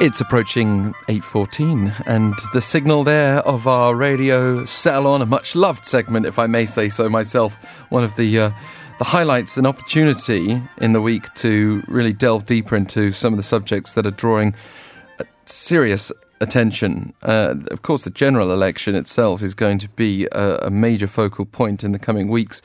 It's approaching 8:14 and the signal there of our radio salon a much loved segment if I may say so myself one of the uh, the highlights an opportunity in the week to really delve deeper into some of the subjects that are drawing serious attention. Uh, of course, the general election itself is going to be a, a, major focal point in the coming weeks.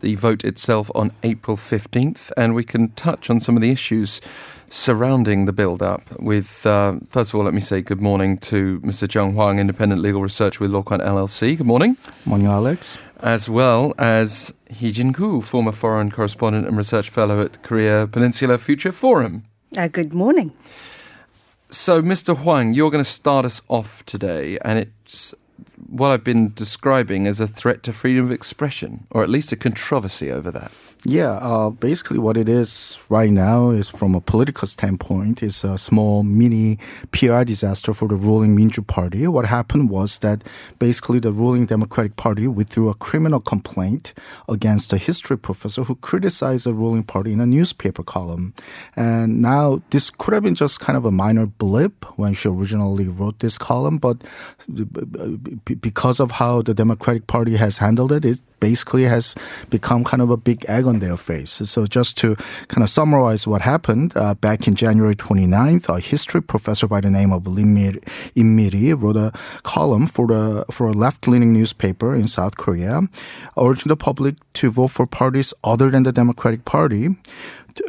The vote itself on April 15th, and we can touch on some of the issues surrounding the build up. With, uh, first of all, let me say good morning to Mr. Joung Hwang, Independent Legal Research with Law LLC. Good morning. Morning, Alex. As well as Heejin Koo, former foreign correspondent and research fellow at Korea Peninsula Future Forum. Uh, good morning. So, Mr. Hwang, you're going to start us off today, and it's what I've been describing as a threat to freedom of expression, or at least a controversy over that. Yeah, uh, basically what it is right now is from a political standpoint, is a small mini PR disaster for the ruling Minju Party. What happened was that basically the ruling Democratic Party withdrew a criminal complaint against a history professor who criticized the ruling party in a newspaper column. And now this could have been just kind of a minor blip when she originally wrote this column, but because of how the Democratic Party has handled it, it basically has become kind of a big egg on their face. So just to kind of summarize what happened, uh, back in January 29th, a history professor by the name of Lim In-miri wrote a column for the for a left-leaning newspaper in South Korea, urging the public to vote for parties other than the Democratic Party.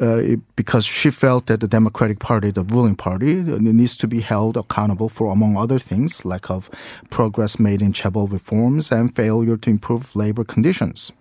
Uh, because she felt that the Democratic Party, the ruling party, needs to be held accountable for, among other things, lack of progress made in chaebol reforms and failure to improve labor conditions.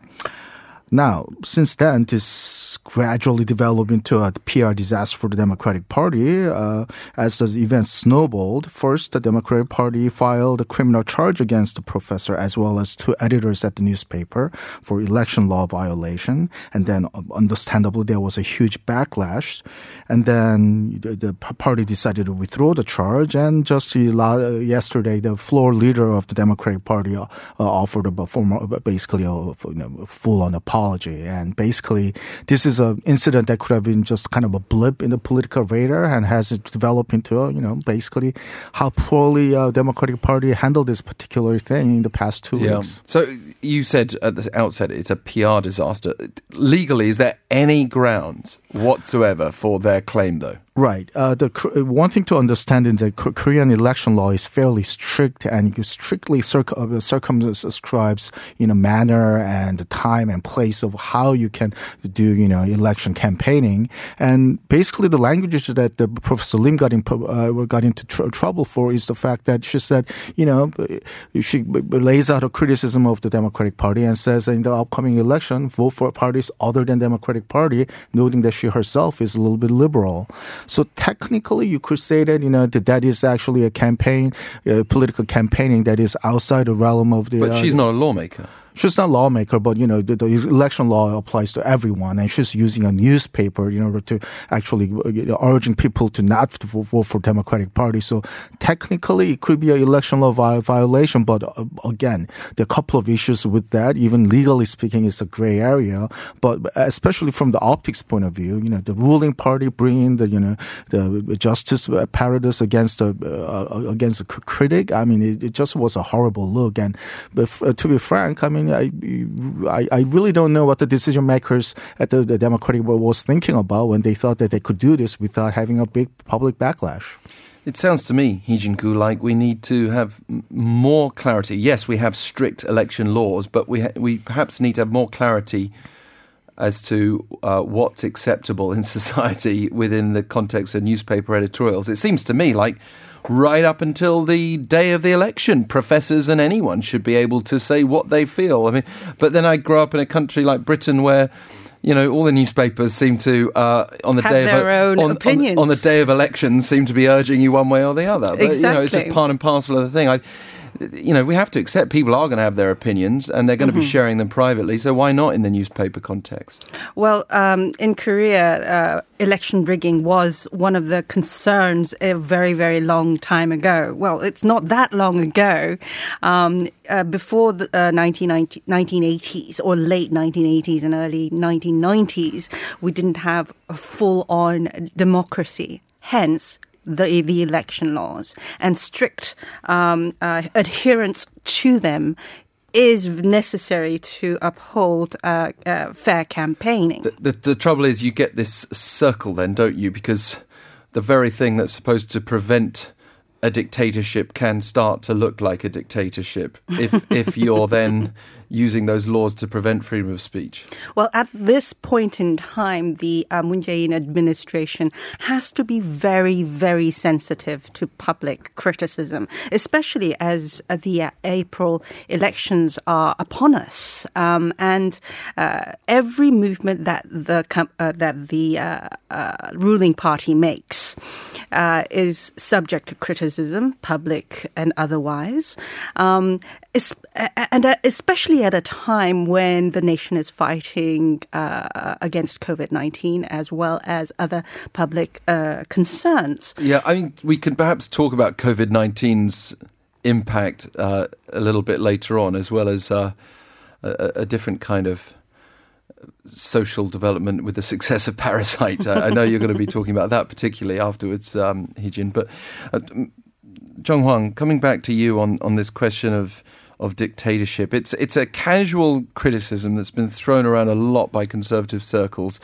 Now, since then, this gradually developed into a PR disaster for the Democratic Party. Uh, as the events snowballed, first the Democratic Party filed a criminal charge against the professor as well as two editors at the newspaper for election law violation. And then, uh, understandably, there was a huge backlash. And then the, the party decided to withdraw the charge. And just yesterday, the floor leader of the Democratic Party uh, offered a formal, basically a, you know, full-on apology apology. And basically, this is an incident that could have been just kind of a blip in the political radar and has developed into, a, you know, basically how poorly uh, Democratic Party handled this particular thing in the past two yeah. weeks. So you said at the outset it's a PR disaster. Legally, is there any grounds whatsoever for their claim, though? Right. Uh, the one thing to understand in the Korean election law is fairly strict and strictly uh, circumscribes you know manner and the time and place of how you can do you know election campaigning. And basically, the language that the Professor Lim got in uh, got into tr- trouble for is the fact that she said you know she lays out a criticism of the Democratic Party and says in the upcoming election vote for parties other than Democratic Party, noting that she herself is a little bit liberal. So technically, you could say that you know that that is actually a campaign, uh, political campaigning that is outside the realm of the. But she's uh, not a lawmaker she's not a lawmaker, but you know the, the, election law applies to everyone, and she's using a newspaper in order to actually you know, urging people to not vote for Democratic Party. So technically, it could be an election law violation, but uh, again, there are a couple of issues with that. Even legally speaking, it's a gray area. But especially from the optics point of view, you know, the ruling party bringing the you know the justice apparatus against the uh, against a critic. I mean, it, it, just was a horrible look. And to be frank, I mean mean, I, I, really don't know what the decision makers at the, the Democratic was thinking about when they thought that they could do this without having a big public backlash. It sounds to me, Hee like we need to have more clarity. Yes, we have strict election laws, but we ha- we perhaps need to have more clarity as to uh, what's acceptable in society within the context of newspaper editorials. It seems to me like right up until the day of the election. Professors and anyone should be able to say what they feel. I mean, but then I grew up in a country like Britain where you know, all the newspapers seem to uh, on the Have day of on. On, on, the day of elections seem to be urging you one way or the other. But, exactly. You know, it's just part and parcel of the thing. I, you know, we have to accept people are going to have their opinions and they're going mm-hmm. to be sharing them privately. So why not in the newspaper context? Well, um, in Korea, uh, election rigging was one of the concerns a very, very long time ago. Well, it's not that long ago. Um, uh, before the uh, 1980s or late 1980s and early 1990s, we didn't have a full on democracy. Hence, the the election laws and strict um, uh, adherence to them is necessary to uphold uh, uh, fair campaigning. The, the, the trouble is, you get this circle, then, don't you? Because the very thing that's supposed to prevent a dictatorship can start to look like a dictatorship if if you're then using those laws to prevent freedom of speech? Well, at this point in time, the uh, Moon Jae-in administration has to be very, very sensitive to public criticism, especially as uh, the uh, April elections are upon us, um, and uh, every movement that the uh, that the uh, ruling party makes is subject to criticism, public and otherwise. Um, and uh, especially at a time when the nation is fighting uh, against COVID 19 as well as other public uh, concerns. Yeah, I mean, we can perhaps talk about COVID 19's impact uh, a little bit later on, as well as uh, a, a, different kind of social development with the success of Parasite. I know you're going to be talking about that particularly afterwards, um, Heejin. But uh, Hwang, coming back to you on, on this question of of dictatorship. It's it's a casual criticism that's been thrown around a lot by conservative circles.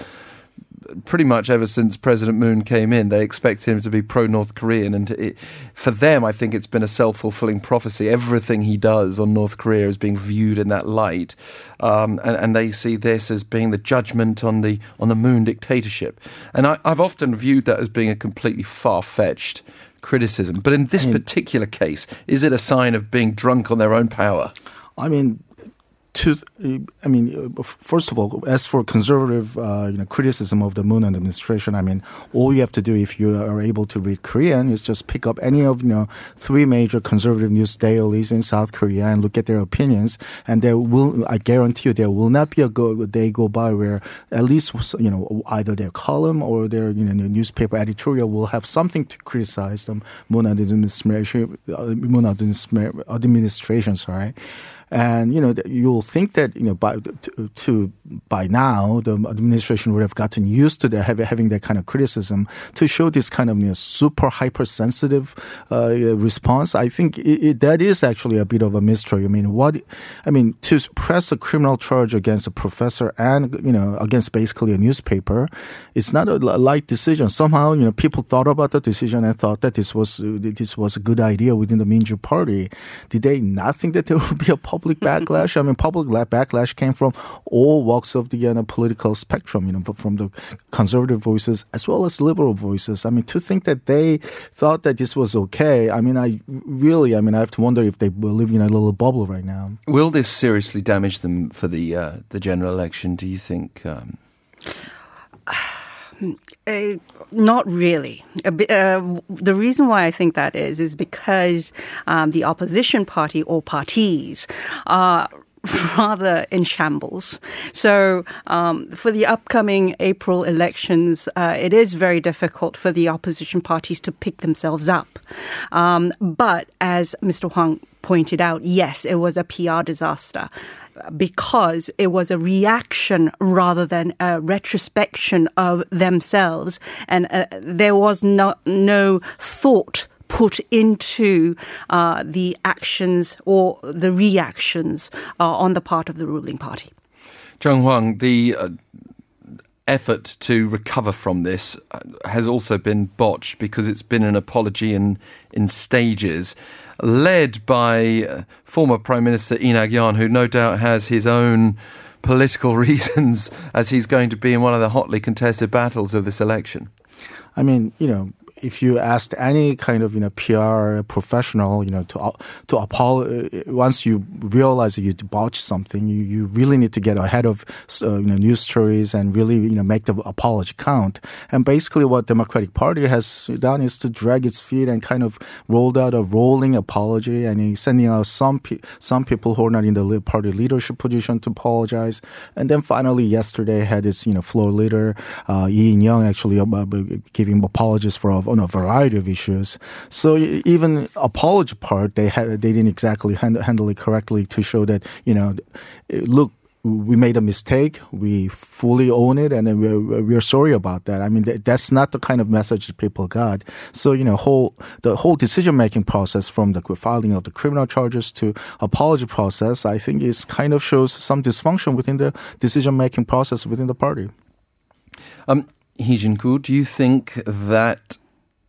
Pretty much ever since President Moon came in, they expect him to be pro North Korean, and it, for them, I think it's been a self fulfilling prophecy. Everything he does on North Korea is being viewed in that light, um, and, and, they see this as being the judgment on the on the Moon dictatorship. And I, I've often viewed that as being a completely far fetched criticism. But in this particular case, is it a sign of being drunk on their own power? I mean, I mean, uh, first of all, as for conservative, uh, you know, criticism of the Moon administration, I mean, all you have to do if you are able to read Korean is just pick up any of you know three major conservative news dailies in South Korea and look at their opinions, and there will, I guarantee you, there will not be a go, day go by where at least you know either their column or their you know newspaper editorial will have something to criticize the Moon administration, uh, Moon administration, sorry. And, you know, you'll think that, you know, by, to, to by now, the administration would have gotten used to the, having that kind of criticism to show this kind of, you know, super hypersensitive uh, response. I think it, it, that is actually a bit of a mystery. I mean, what, I mean, to press a criminal charge against a professor and, you know, against basically a newspaper, it's not a light decision. Somehow, you know, people thought about the decision and thought that this was, this was a good idea within the Minju party. Did they not think that there would be a public public backlash. I mean, public backlash came from all walks of the you know, political spectrum, you know, from the conservative voices as well as liberal voices. I mean, to think that they thought that this was okay, I mean, I really, I mean, I have to wonder if they were living in a little bubble right now. Will this seriously damage them for the uh, the general election? Do you think? Um... Uh, not really. Uh, the reason why I think that is is because um, the opposition party or parties are rather in shambles. So, um, for the upcoming April elections, uh, it is very difficult for the opposition parties to pick themselves up. Um, but as Mr. Hwang pointed out, yes, it was a PR disaster because it was a reaction rather than a retrospection of themselves, and uh, there was no no thought put into uh, the actions or the reactions uh, on the part of the ruling party. Joung Hwang, the uh, effort to recover from this uh, has also been botched because it's been an apology in in stages led by uh, former Prime Minister Lee Nak-yon, who no doubt has his own political reasons as he's going to be in one of the hotly contested battles of this election. I mean, you know, if you asked any kind of you know PR professional, you know, to to apologize once you realize that you botched something, you, you really need to get ahead of uh, you know news stories and really you know make the apology count. And basically, what Democratic Party has done is to drag its feet and kind of rolled out a rolling apology and sending out some pe- some people who are not in the party leadership position to apologize. And then finally, yesterday had its you know floor leader uh, Lee In-young actually uh, giving apologies for on a variety of issues. So even apology part, they had they didn't exactly handle, handle it correctly to show that you know, look we made a mistake. We fully own it, and then we're we're sorry about that. I mean, that's not the kind of message that people got. So you know, whole the whole decision making process from the filing of the criminal charges to apology process, I think, is kind of shows some dysfunction within the decision making process within the party. Um, Heejin Koo, do you think that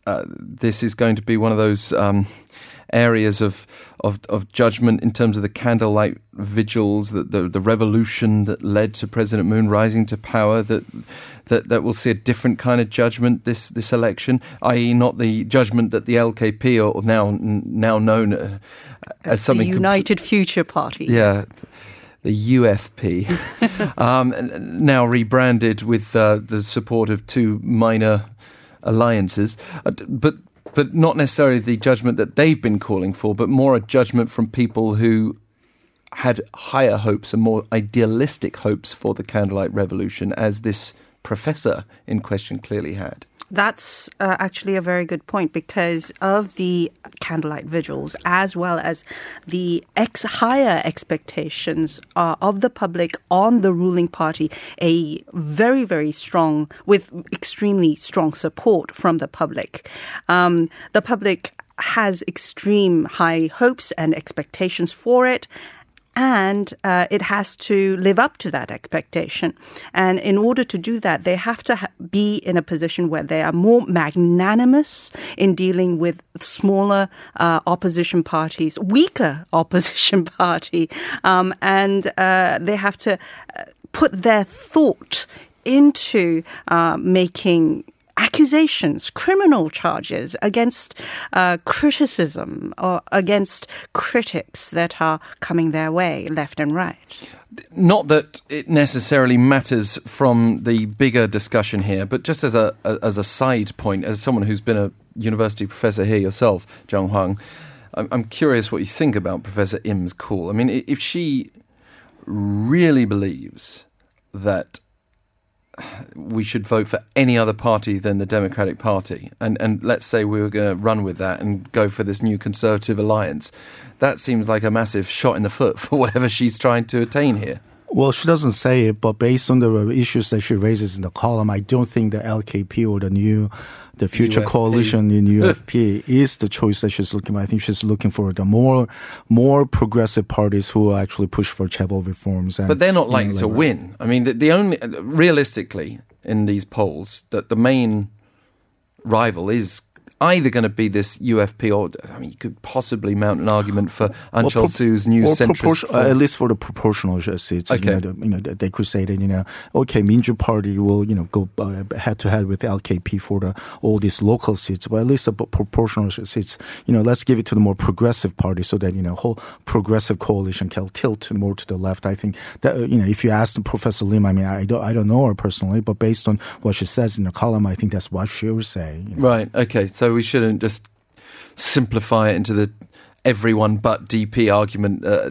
uh, this is going to be one of those? Um, areas of, of, of judgment in terms of the candlelight vigils, the, the, the revolution that led to President Moon rising to power, that that that will see a different kind of judgment this this election, i.e., not the judgment that the LKP or now now known uh, as, as something the United compl- Future Party. Yeah. The UFP, um, now rebranded with uh, the support of two minor alliances, uh, but but not necessarily the judgment that they've been calling for, but more a judgment from people who had higher hopes and more idealistic hopes for the candlelight revolution, as this professor in question clearly had. That's uh, actually a very good point because of the candlelight vigils, as well as the ex- higher expectations uh, of the public on the ruling party, a very, very strong, with extremely strong support from the public. Um, the public has extreme high hopes and expectations for it and uh, it has to live up to that expectation. And in order to do that, they have to ha- be in a position where they are more magnanimous in dealing with smaller uh, opposition parties, weaker opposition party, um, and uh, they have to uh, put their thought into uh, making accusations, criminal charges against uh, criticism or against critics that are coming their way, left and right. Not that it necessarily matters from the bigger discussion here, but just as a as a side point, as someone who's been a university professor here yourself, Hwang, I'm, I'm curious what you think about Professor Im's call. I mean, if she really believes that we should vote for any other party than the Democratic Party. And, and let's say we were going to run with that and go for this new Conservative alliance. That seems like a massive shot in the foot for whatever she's trying to attain here. Well, she doesn't say it, but based on the issues that she raises in the column, I don't think the LKP or the new, the future UFP. coalition in UFP is the choice that she's looking. For. I think she's looking for the more, more progressive parties who actually push for chaebol reforms. And, but they're not likely to win. I mean, the, the only realistically in these polls that the main rival is either going to be this UFP or I mean, you could possibly mount an argument for Ahn Cheol-soo's new centrist. Uh, at least for the proportional seats, okay. you, know, the, you know, they could say that you know, okay, Minju Party will you know go uh, head to head with LKP for the all these local seats, but at least the proportional seats, you know, let's give it to the more progressive party so that you know whole progressive coalition can tilt more to the left. I think that you know, if you ask Professor Lim, I mean, I don't I don't know her personally, but based on what she says in the column, I think that's what she would say. You know. Right. Okay. So we shouldn't just simplify it into the everyone but DP argument. Uh,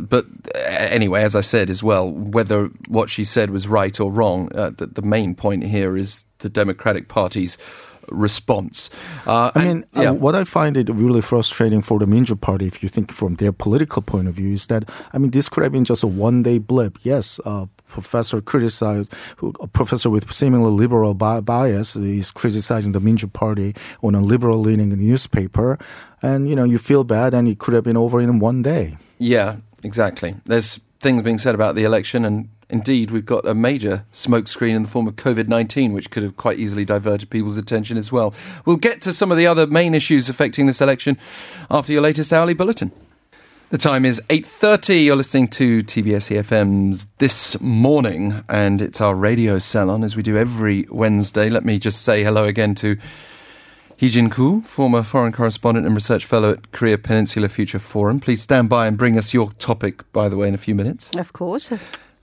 but anyway, as I said as well, whether what she said was right or wrong, uh, the, the, main point here is the Democratic Party's response. Uh, I mean, uh, yeah. what I find it really frustrating for the Minju Party, if you think from their political point of view, is that I mean, this could have been just a one-day blip. Yes, uh, professor criticized, who, a professor with seemingly liberal bias is criticizing the Minju Party on a liberal leaning newspaper. And, you know, you feel bad and it could have been over in one day. Yeah, exactly. There's things being said about the election and Indeed, we've got a major smokescreen in the form of COVID 19, which could have quite easily diverted people's attention as well. We'll get to some of the other main issues affecting this election after your latest hourly bulletin. The time is 8.30. You're listening to TBS EFM's This Morning, and it's our radio salon, as we do every Wednesday. Let me just say hello again to Heejin Koo, former foreign correspondent and research fellow at Korea Peninsula Future Forum. Please stand by and bring us your topic, by the way, in a few minutes. Of course.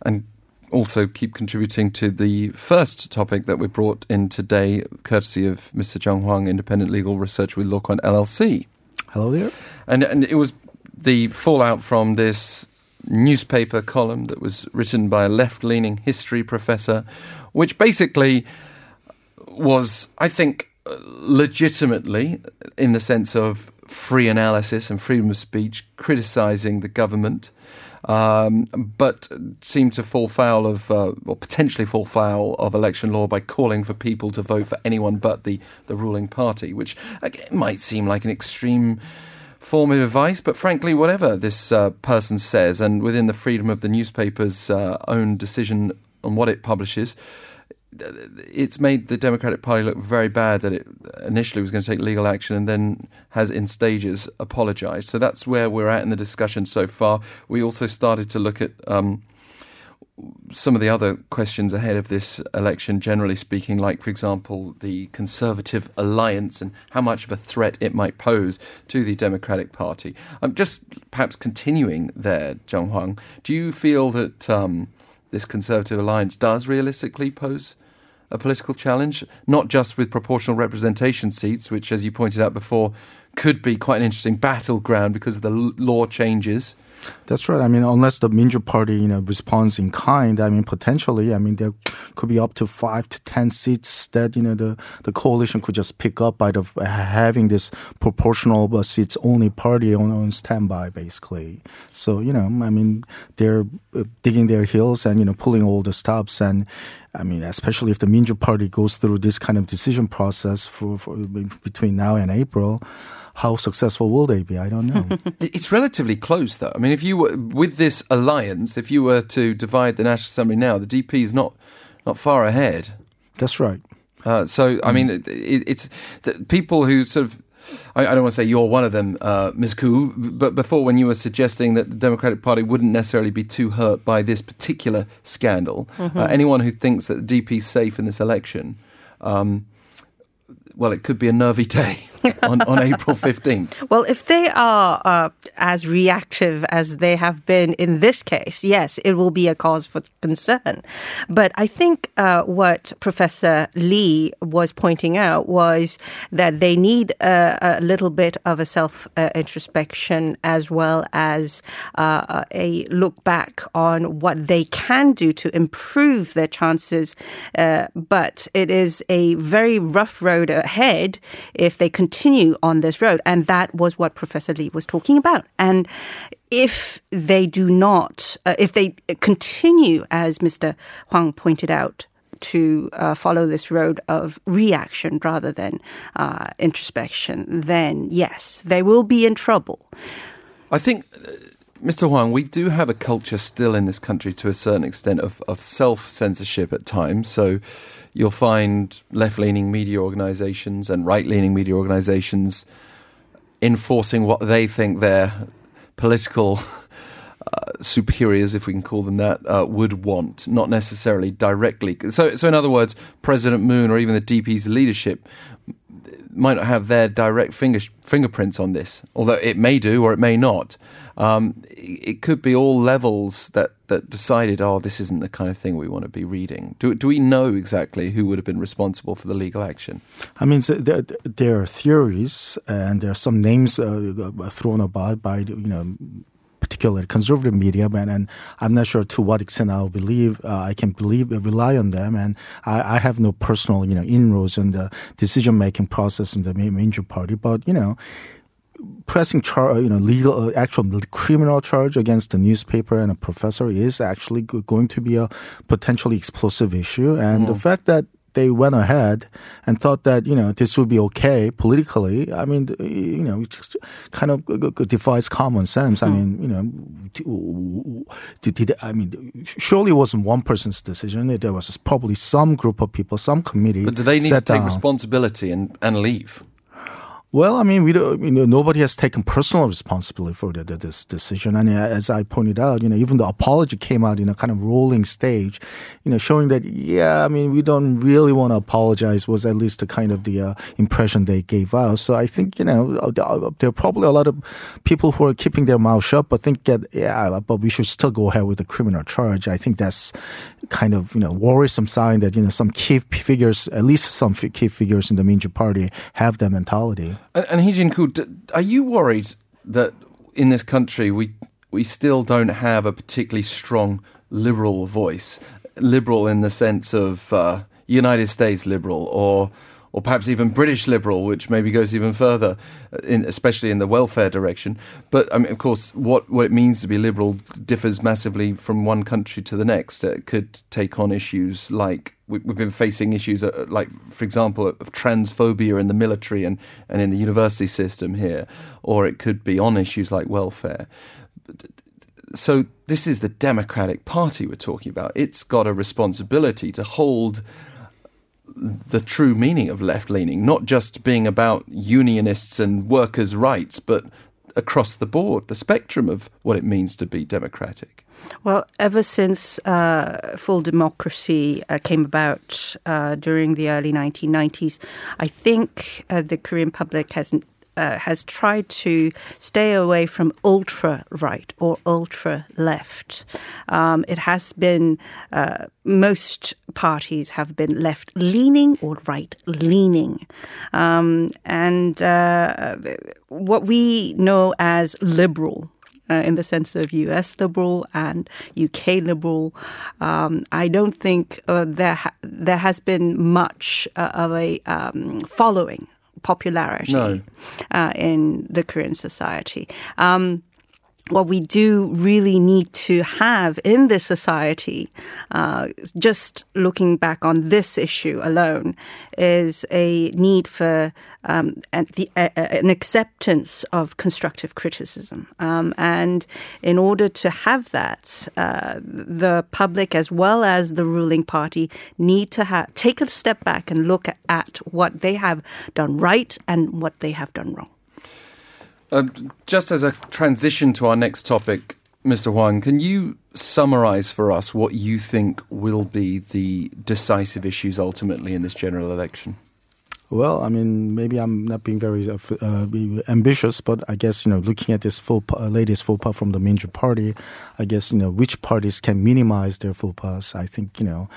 And also keep contributing to the first topic that we brought in today, courtesy of Mr. Joung Hwang, Independent Legal Research with LawQuant LLC. Hello there. And, and it was the fallout from this newspaper column that was written by a left leaning history professor, which basically was, I think, legitimately, in the sense of free analysis and freedom of speech, criticizing the government. Um, but seem to fall foul of, uh, or potentially fall foul of election law by calling for people to vote for anyone but the, the ruling party, which again, might seem like an extreme form of advice, but frankly, whatever this uh, person says, and within the freedom of the newspaper's uh, own decision on what it publishes, it's made the Democratic Party look very bad that it initially was going to take legal action and then has in stages apologized. So that's where we're at in the discussion so far. We also started to look at um, some of the other questions ahead of this election, generally speaking, like, for example, the Conservative alliance and how much of a threat it might pose to the Democratic Party. I'm um, just perhaps continuing there, Joung Hwang. Do you feel that um, this Conservative alliance does realistically pose a political challenge, not just with proportional representation seats, which, as you pointed out before, could be quite an interesting battleground because of the law changes. That's right. I mean, unless the Minju Party, you know, responds in kind, I mean, potentially, I mean, there could be up to five to ten seats that you know the the coalition could just pick up by the having this proportional uh, seats only party on, on standby, basically. So you know, I mean, they're uh, digging their heels and you know pulling all the stops and I mean, especially if the Minju Party goes through this kind of decision process for, for between now and April, how successful will they be? I don't know. it's relatively close, though. I mean, if you were with this alliance, if you were to divide the National Assembly now, the DP is not not far ahead. That's right. Uh, so, I mean, it, it, it's people who sort of I, I, don't want to say you're one of them, uh, Ms. Koo, but before when you were suggesting that the Democratic Party wouldn't necessarily be too hurt by this particular scandal, uh, mm-hmm. uh, anyone who thinks that the DP is safe in this election, um, well, it could be a nervy day. on, on April 15th? Well, if they are uh, as reactive as they have been in this case, yes, it will be a cause for concern. But I think uh, what Professor Lee was pointing out was that they need a, a little bit of a self uh, introspection as well as uh, a look back on what they can do to improve their chances. Uh, but it is a very rough road ahead if they continue continue on this road. And that was what Professor Lee was talking about. And if they do not, uh, if they continue, as Mr. Hwang pointed out, to uh, follow this road of reaction rather than uh, introspection, then yes, they will be in trouble. I think. Mr. Hwang, we do have a culture still in this country to a certain extent of, of self censorship at times. So you'll find left leaning media organizations and right leaning media organizations enforcing what they think their political uh, superiors, if we can call them that, uh, would want, not necessarily directly. So, so in other words, President Moon or even the DP's leadership might not have their direct finger, fingerprints on this, although it may do or it may not. Um, it could be all levels that, that decided, oh, this isn't the kind of thing we want to be reading. Do, do we know exactly who would have been responsible for the legal action? I mean, there, are theories and there are some names uh, thrown about by, you know, particularly conservative media, and, and I'm not sure to what extent I'll believe uh, I can believe rely on them, and I, I, have no personal you know inroads in the decision making process in the Minju Party, but you know pressing char, you know, legal, uh, actual criminal charge against a newspaper and a professor is actually going to be a potentially explosive issue. And mm. the fact that they went ahead and thought that you know this would be okay politically. I mean, you know, it just kind of defies common sense. I hmm. mean, you know, did, did, I mean, surely it wasn't one person's decision. There was probably some group of people, some committee. But do they need to take down. responsibility and, and leave? Well, I mean, we don't, you know, nobody has taken personal responsibility for the, the, this decision. And as I pointed out, you know, even the apology came out in a kind of rolling stage, you know, showing that, yeah, I mean, we don't really want to apologize was at least the kind of the uh, impression they gave us. So I think, you know, uh, uh, there are probably a lot of people who are keeping their mouth shut, but think that, yeah, but we should still go ahead with the criminal charge. I think that's kind of, you know, worrisome sign that, you know, some key figures, at least some key figures in the Minju Party have that mentality. And, and Heejin Koo, are you worried that in this country we we still don't have a particularly strong liberal voice? Liberal in the sense of uh, United States liberal or or perhaps even British liberal, which maybe goes even further, uh, in, especially in the welfare direction. But I mean, of course, what, what it means to be liberal differs massively from one country to the next. It could take on issues like we, have been facing issues uh, like, for example, of transphobia in the military and, and in the university system here, or it could be on issues like welfare. So, this is the Democratic Party we're talking about. It's got a responsibility to hold the true meaning of left leaning, not just being about unionists and workers' rights, but across the board, the spectrum of what it means to be democratic. Well, ever since uh, full democracy uh, came about uh, during the early 1990s, I think uh, the Korean public has uh, has tried to stay away from ultra right or ultra left. Um, it has been, uh, most parties have been left leaning or right leaning. Um, and uh, what we know as liberal uh, in the sense of US liberal and UK liberal. Um, I don't think uh, there ha- there has been much uh, of a um, following popularity no. Uh, in the Korean society. Um, what we do really need to have in this society, uh, just looking back on this issue alone, is a need for um, an, the, uh, an acceptance of constructive criticism. Um, and in order to have that, uh, the public as well as the ruling party need to ha- take a step back and look at, at what they have done right and what they have done wrong. Uh, just as a transition to our next topic, Mr. Hwang, can you summarize for us what you think will be the decisive issues ultimately in this general election? Well, I mean, maybe I'm not being very uh, uh ambitious, but I guess you know, looking at this full uh, latest faux pas from the Minju Party, I guess you know which parties can minimize their faux pas. I think you know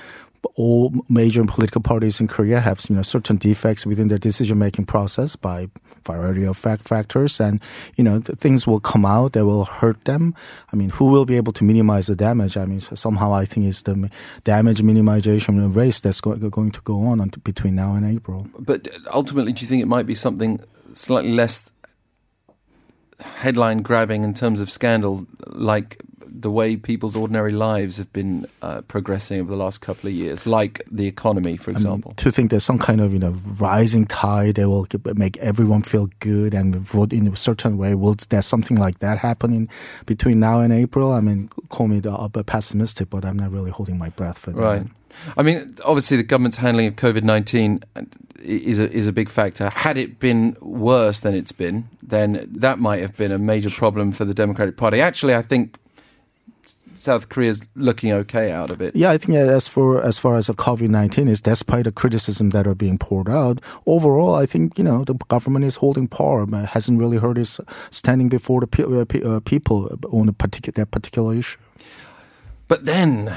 all major political parties in Korea have you know certain defects within their decision making process by variety of fact factors, and you know things will come out that will hurt them. I mean, who will be able to minimize the damage? I mean, somehow I think it's the damage minimization race that's go- going to go on between now and April. But ultimately, do you think it might be something slightly less headline grabbing in terms of scandal, like the way people's ordinary lives have been uh, progressing over the last couple of years, like the economy, for example. I mean, to think there's some kind of you know rising tide that will make everyone feel good and vote in a certain way. Will there something like that happening between now and April? I mean, call me the, uh, pessimistic, but I'm not really holding my breath for that. Right. I mean, obviously, the government's handling of COVID nineteen is a is a big factor. Had it been worse than it's been, then that might have been a major problem for the Democratic Party. Actually, I think South Korea's looking okay out of it. Yeah, I think as for as far as the COVID nineteen is, despite the criticism that are being poured out, overall, I think you know the government is holding power. Hasn't really heard its standing before the pe- uh, people on a particular that particular issue. But then.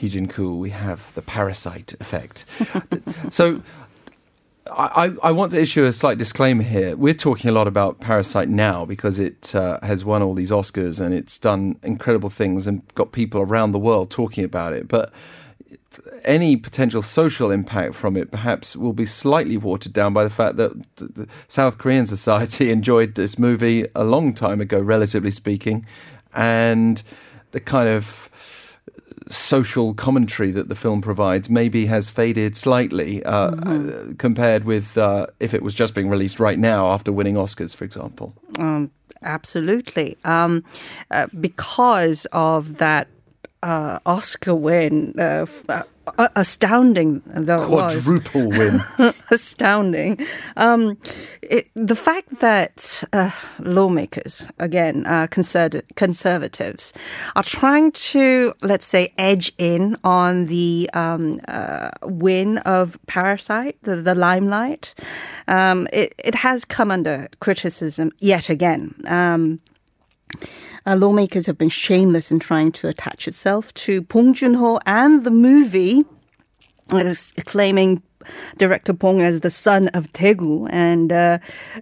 Heejin Koo, we have the parasite effect. so I, I, want to issue a slight disclaimer here. We're talking a lot about Parasite now because it uh, has won all these Oscars and it's done incredible things and got people around the world talking about it. But any potential social impact from it perhaps will be slightly watered down by the fact that the South Korean society enjoyed this movie a long time ago, relatively speaking, and the kind of social commentary that the film provides maybe has faded slightly uh, mm-hmm. compared with uh, if it was just being released right now after winning Oscars, for example. Um, absolutely. Um, uh, because of that uh, Oscar win, uh, uh, astounding though quadruple win. Astounding. Um, it, the fact that uh, lawmakers again uh, conserv- conservatives are trying to let's say edge in on the um, uh, win of parasite the, the limelight um, it, it has come under criticism yet again. Um, uh, lawmakers have been shameless in trying to attach itself to Bong Joon-ho and the movie, uh, claiming director Bong as the son of Daegu, and uh,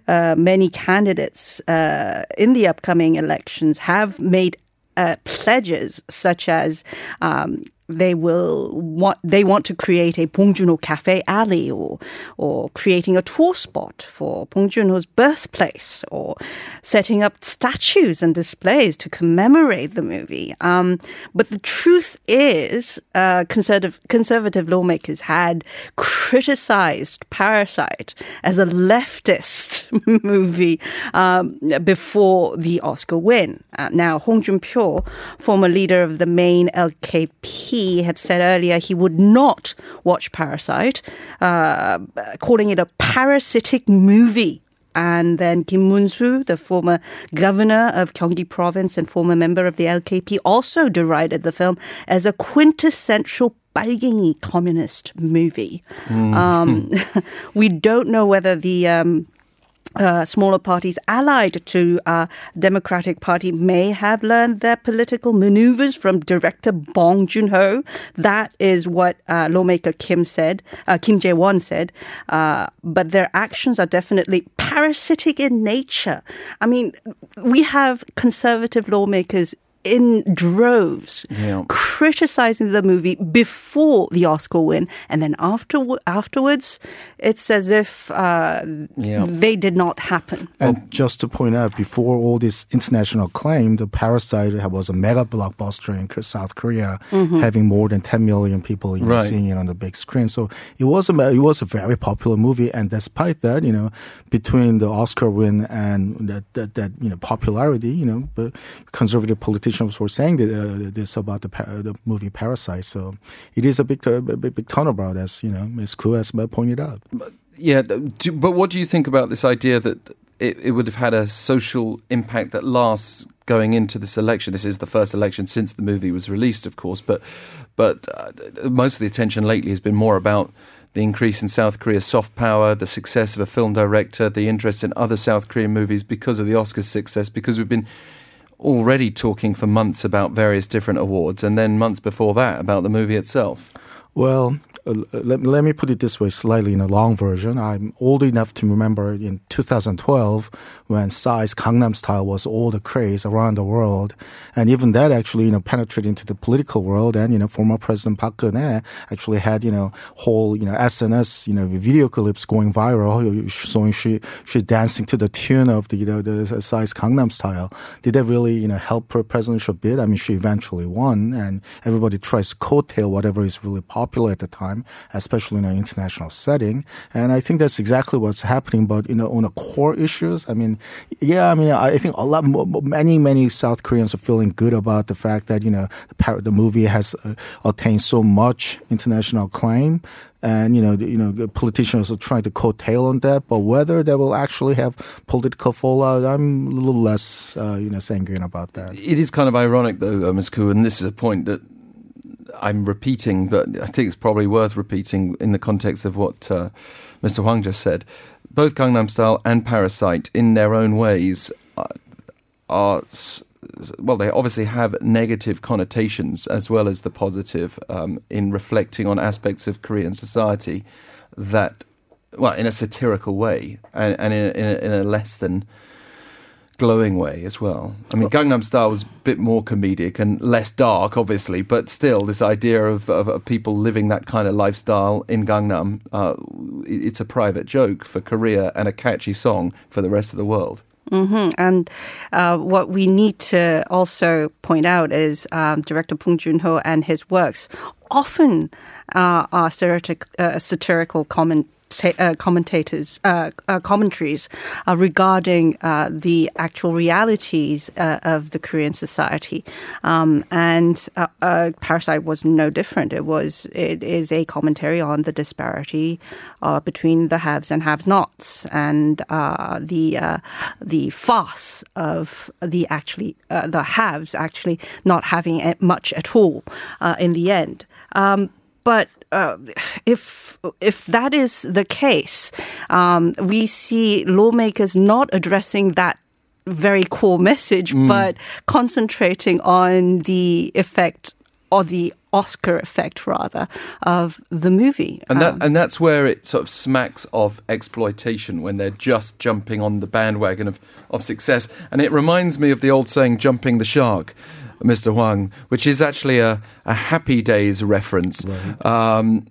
uh, many candidates uh, in the upcoming elections have made uh, pledges such as um, they will want they want to create a Bong Joon-ho cafe alley or or creating a tour spot for Bong Joon-ho's birthplace or setting up statues and displays to commemorate the movie. Um, but the truth is, uh, conservative conservative lawmakers had criticized Parasite as a leftist movie um, before the Oscar win. Uh, now, Hong Joon-pyo, former leader of the main LKP, had said earlier he would not watch Parasite, uh, calling it a parasitic movie. And then Kim Moon-soo, the former governor of Gyeonggi province and former member of the LKP, also derided the film as a quintessential 빨갱이 communist movie. Um, we don't know whether the um, uh, smaller parties allied to uh, Democratic Party may have learned their political maneuvers from director Bong Joon-ho. That is what uh, lawmaker Kim said, uh, Kim Jae-won said. Uh, but their actions are definitely parasitic in nature. I mean, we have conservative lawmakers in droves Yeah. criticizing the movie before the Oscar win, and then after afterwards, it's as if uh, Yeah. they did not happen. And just to point out, before all this international claim, the Parasite was a mega blockbuster in South Korea, having more than 10 million people you know, Right. seeing it on the big screen. So it was a it was a very popular movie, and despite that, you know, between the Oscar win and that that, that you know popularity, you know, but conservative politicians were saying uh, this about the the movie Parasite. So it is a big uh, big, big turnabout, as you know, Ms. Koo has pointed out. Yeah, do, but what do you think about this idea that it, it would have had a social impact that lasts going into this election? This is the first election since the movie was released, of course, but but uh, most of the attention lately has been more about the increase in South Korea's soft power, the success of a film director, the interest in other South Korean movies because of the Oscars success, because we've been already talking for months about various different awards, and then months before that about the movie itself. Well, uh, let, let me put it this way, slightly in a long version. I'm old enough to remember in 2012 when Psy's Gangnam Style was all the craze around the world, and even that actually you know penetrated into the political world. And you know, former President Park Geun-hye actually had you know whole you know SNS you know video clips going viral, showing she she's dancing to the tune of the you know the Psy's Gangnam Style. Did that really you know help her presidential bid? I mean, she eventually won, and everybody tries to coattail whatever is really popular at the time, especially in an international setting. And I think that's exactly what's happening. But you know, on the core issues, I mean, yeah, I mean, I think a lot, many, many South Koreans are feeling good about the fact that you know the, the movie has uh, attained so much international acclaim. And you know, the, you know, the politicians are trying to coattail on that, but whether they will actually have political fallout, I'm a little less, uh, you know, sanguine about that. It is kind of ironic, though, uh, Ms. Koo, and this is a point that I'm repeating, but I think it's probably worth repeating in the context of what uh, Mr. Hwang just said. Both Gangnam Style and Parasite, in their own ways, are, are s- well, they obviously have negative connotations as well as the positive um, in reflecting on aspects of Korean society that, well, in a satirical way and, and in, a, in, a, in a less than glowing way as well. I mean, Gangnam Style was a bit more comedic and less dark, obviously, but still, this idea of, of, of people living that kind of lifestyle in Gangnam, uh, it's a private joke for Korea and a catchy song for the rest of the world. hmm And uh, what we need to also point out is um, director Bong Joon-ho and his works often uh, are satiric, uh, satirical comment. Uh, commentators, uh, uh, commentaries uh, regarding uh, the actual realities uh, of the Korean society, um, and Parasite was no different. It was, it is a commentary on the disparity between the haves and have-nots, and the the farce of the actually the haves actually not having much at all in the end. Um, but uh, if if that is the case, um, we see lawmakers not addressing that very core message, but concentrating on the effect or the Oscar effect, rather, of the movie. And Um, that and that's where it sort of smacks of exploitation when they're just jumping on the bandwagon of, of success. And it reminds me of the old saying "jumping the shark." Mr. Hwang, which is actually a, a Happy Days reference um,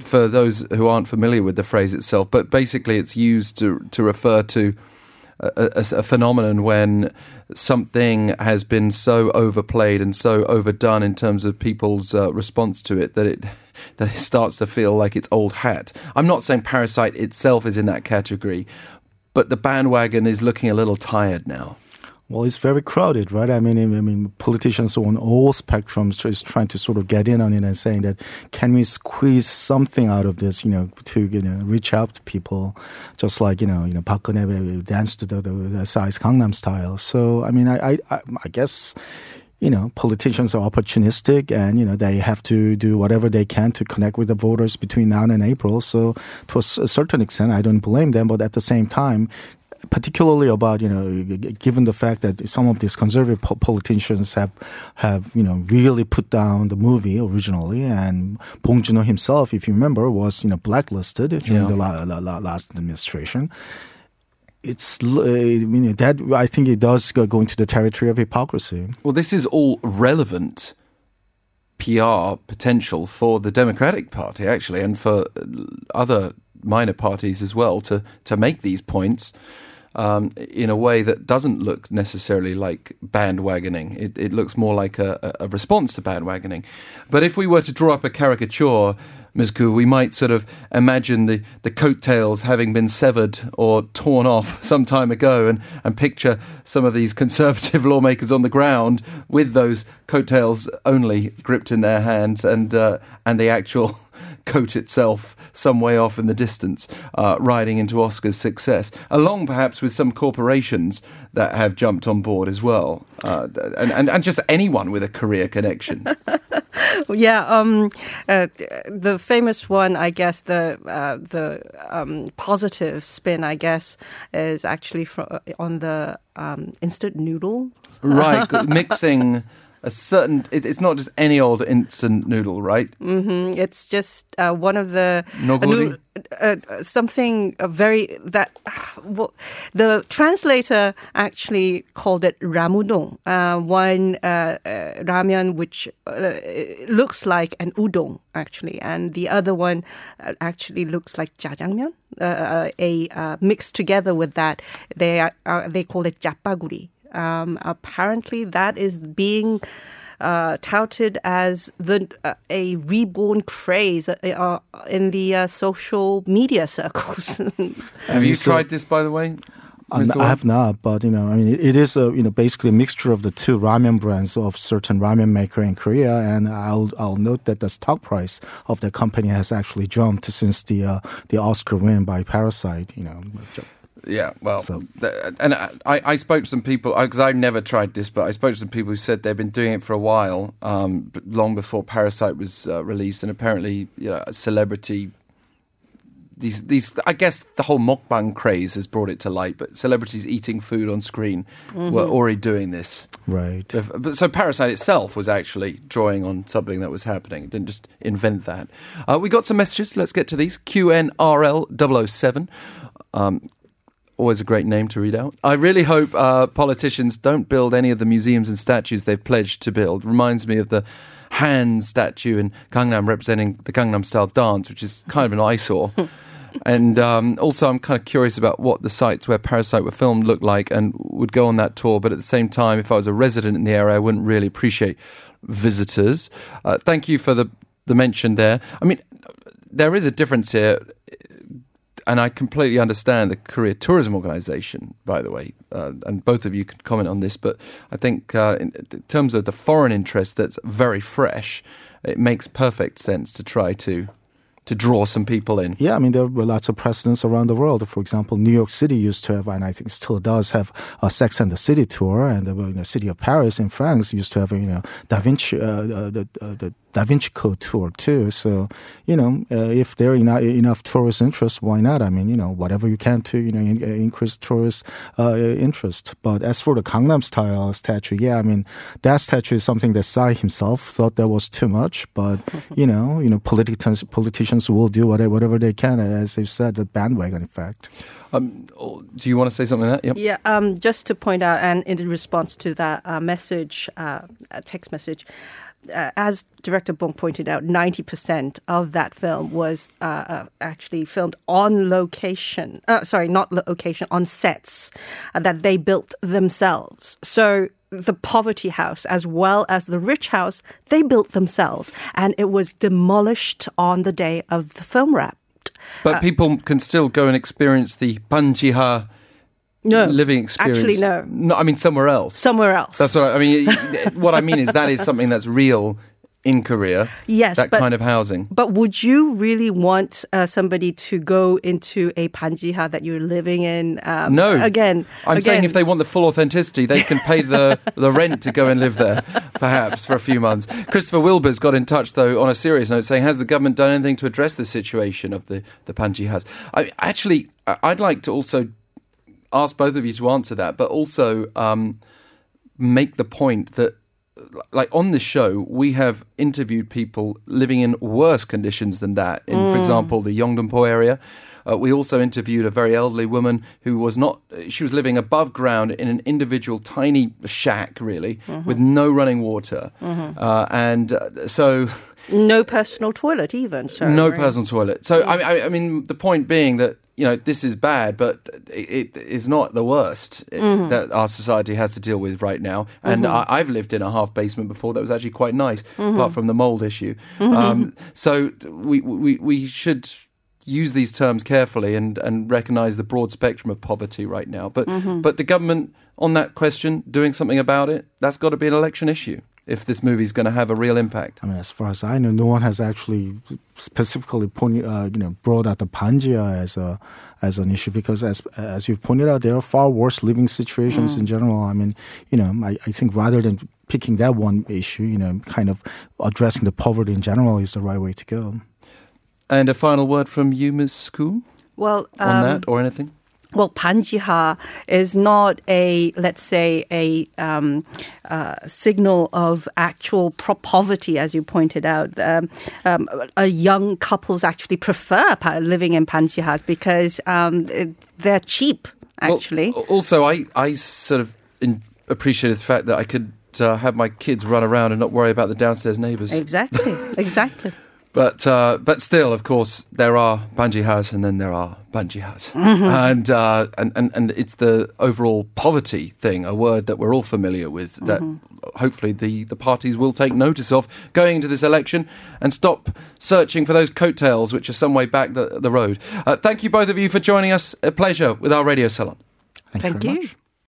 for those who aren't familiar with the phrase itself. But basically, it's used to, to refer to a, a, a phenomenon when something has been so overplayed and so overdone in terms of people's uh, response to it that it that it starts to feel like it's old hat. I'm not saying Parasite itself is in that category, but the bandwagon is looking a little tired now. Well, it's very crowded, right? I mean, I mean, politicians on all spectrums is trying to sort of get in on it and saying that can we squeeze something out of this, you know, to you know reach out to people, just like you know, you know, Park Geun-hye uh, danced to the, the, the Psy's Gangnam style. So, I mean, I, I, I guess you know, politicians are opportunistic and, you know, they have to do whatever they can to connect with the voters between now and April. So to a certain extent, I don't blame them. But at the same time, particularly about you know given the fact that some of these conservative po- politicians have have you know really put down the movie originally and Bong Joon-ho himself if you remember was you know blacklisted during Yeah. the la- la- la- last administration. It's uh, I mean that I think it does go go into the territory of hypocrisy. Well, this is all relevant PR potential for the Democratic Party, actually, and for other minor parties as well to, to make these points um, in a way that doesn't look necessarily like bandwagoning. It, it looks more like a, a response to bandwagoning. But if we were to draw up a caricature, Ms. Koo, we might sort of imagine the, the coattails having been severed or torn off some time ago and, and picture some of these conservative lawmakers on the ground with those coattails only gripped in their hands and, uh, and the actual coat itself some way off in the distance, uh, riding into Oscar's success, along perhaps with some corporations that have jumped on board as well, uh, and, and, and just anyone with a career connection. Yeah, um, uh, the famous one, I guess, the uh, the um, positive spin, I guess, is actually fro- on the um, instant noodle. right, mixing a certain, it, it's not just any old instant noodle, right? Mm, It's just uh, one of the Neoguri? uh, uh, something very that well, the translator actually called it ramudong, uh, one uh, ramen which uh, looks like an udon actually, and the other one actually looks like jjajangmyeon. A mixed together with that, they are, uh, they call it japaguri. Um, apparently, that is being uh, touted as the uh, a reborn craze uh, uh, in the uh, social media circles. Have you tried this, by the way? I have not, but you know, I mean, it, it is a you know basically a mixture of the two ramen brands of certain ramen maker in Korea, and I'll I'll note that the stock price of the company has actually jumped since the uh, the Oscar win by Parasite. You know, Yeah, well, So- th- and I, I spoke to some people because I've never tried this, but I spoke to some people who said they've been doing it for a while, um, long before Parasite was uh, released, and apparently, you know, a celebrity. These, these, I guess the whole mukbang craze has brought it to light, but celebrities eating food on screen were already doing this. right? If- But so Parasite itself was actually drawing on something that was happening. It didn't just invent that. Uh, we got some messages. Let's get to these. QNRL007. Um, always a great name to read out. I really hope uh, politicians don't build any of the museums and statues they've pledged to build. Reminds me of the Han statue in Gangnam representing the Gangnam style dance, which is kind of an eyesore. And um, also, I'm kind of curious about what the sites where Parasite were filmed look like and would go on that tour. But at the same time, if I was a resident in the area, I wouldn't really appreciate visitors. Uh, thank you for the, the mention there. I mean, there is a difference here, and I completely understand the Korea Tourism Organization, by the way, uh, and both of you can comment on this. But I think, uh, in, in terms of the foreign interest that's very fresh, it makes perfect sense to try to to draw some people in. Yeah, I mean there were lots of precedents around the world. For example, New York City used to have, and I think still does have, a Sex and the City tour, and the you know, city of Paris in France used to have, you know, Da Vinci, uh, uh, the uh, the Da Vinci Code tour too. So, you know, uh, if there are enough, enough tourist interest, why not? I mean, you know, whatever you can to, you know, in, increase tourist uh, interest. But as for the Gangnam style statue, yeah, I mean, that statue is something that Psy himself thought that was too much. But, you know, you know, politicians, politicians will do whatever, whatever they can, as they've said, the bandwagon effect. Um, do you want to say something on that? Yep. Yeah, um, just to point out, and in response to that uh, message, uh, text message, uh, as director Bong pointed out, 90% of that film was uh, uh, actually filmed on location. Uh, sorry, not location, on sets uh, that they built themselves. So the poverty house as well as the rich house, they built themselves. And it was demolished on the day of the film wrap. But people can still go and experience the Panjiha No, living experience. Actually, no. No, I mean somewhere else. Somewhere else. That's what I, I mean. what I mean is that is something that's real in Korea. Yes, that but- kind of housing. But would you really want uh, somebody to go into a panjiha that you're living in? Um, No. Again, I'm saying if they want the full authenticity, they can pay the, the rent to go and live there, perhaps, for a few months. Christopher Wilbur's got in touch, though, on a serious note, saying, Has the government done anything to address the situation of the, the Panjihas? I, actually, I'd like to also ask both of you to answer that, but also um, make the point that like on this show, we have interviewed people living in worse conditions than that. In, for example, the Yeongdeungpo area. Uh, we also interviewed a very elderly woman who was not. She was living above ground in an individual tiny shack, really, with no running water, uh, and uh, so no personal toilet even. So no personal toilet. So I, I, I mean, the point being that you know this is bad, but it, is not the worst Mm-hmm. that our society has to deal with right now. And I, I've lived in a half basement before that was actually quite nice, Mm-hmm. apart from the mold issue. Um, so we, we we should use these terms carefully and, and recognize the broad spectrum of poverty right now. But Mm-hmm. but the government on that question doing something about it, that's got to be an election issue if this movie's going to have a real impact. I mean, as far as I know, no one has actually specifically pointed, uh, you know, brought out the Panjiha as a as an issue because, as as you've pointed out, there are far worse living situations in general. I mean, you know, I, I think rather than picking that one issue, you know, kind of addressing the poverty in general is the right way to go. And a final word from you, Ms. Koo, Well, on um, that or anything? Well, panjiha is not a, let's say, a um, uh, signal of actual pro- poverty, as you pointed out. Um, um, uh, young couples actually prefer pa- living in panjihas because um, it- they're cheap, actually. al- also, I, I sort of in, appreciated the fact that I could uh, have my kids run around and not worry about the downstairs neighbours. exactly, exactly. But uh, but still, of course, there are panjihas and then there are panjihas, Mm-hmm. and, uh, and and and it's the overall poverty thing, a word that we're all familiar with. That Mm-hmm. hopefully the the parties will take notice of going into this election and stop searching for those coattails which are some way back the the road. Uh, thank you both of you for joining us. A pleasure with our radio salon. Thank, Thank very you. much.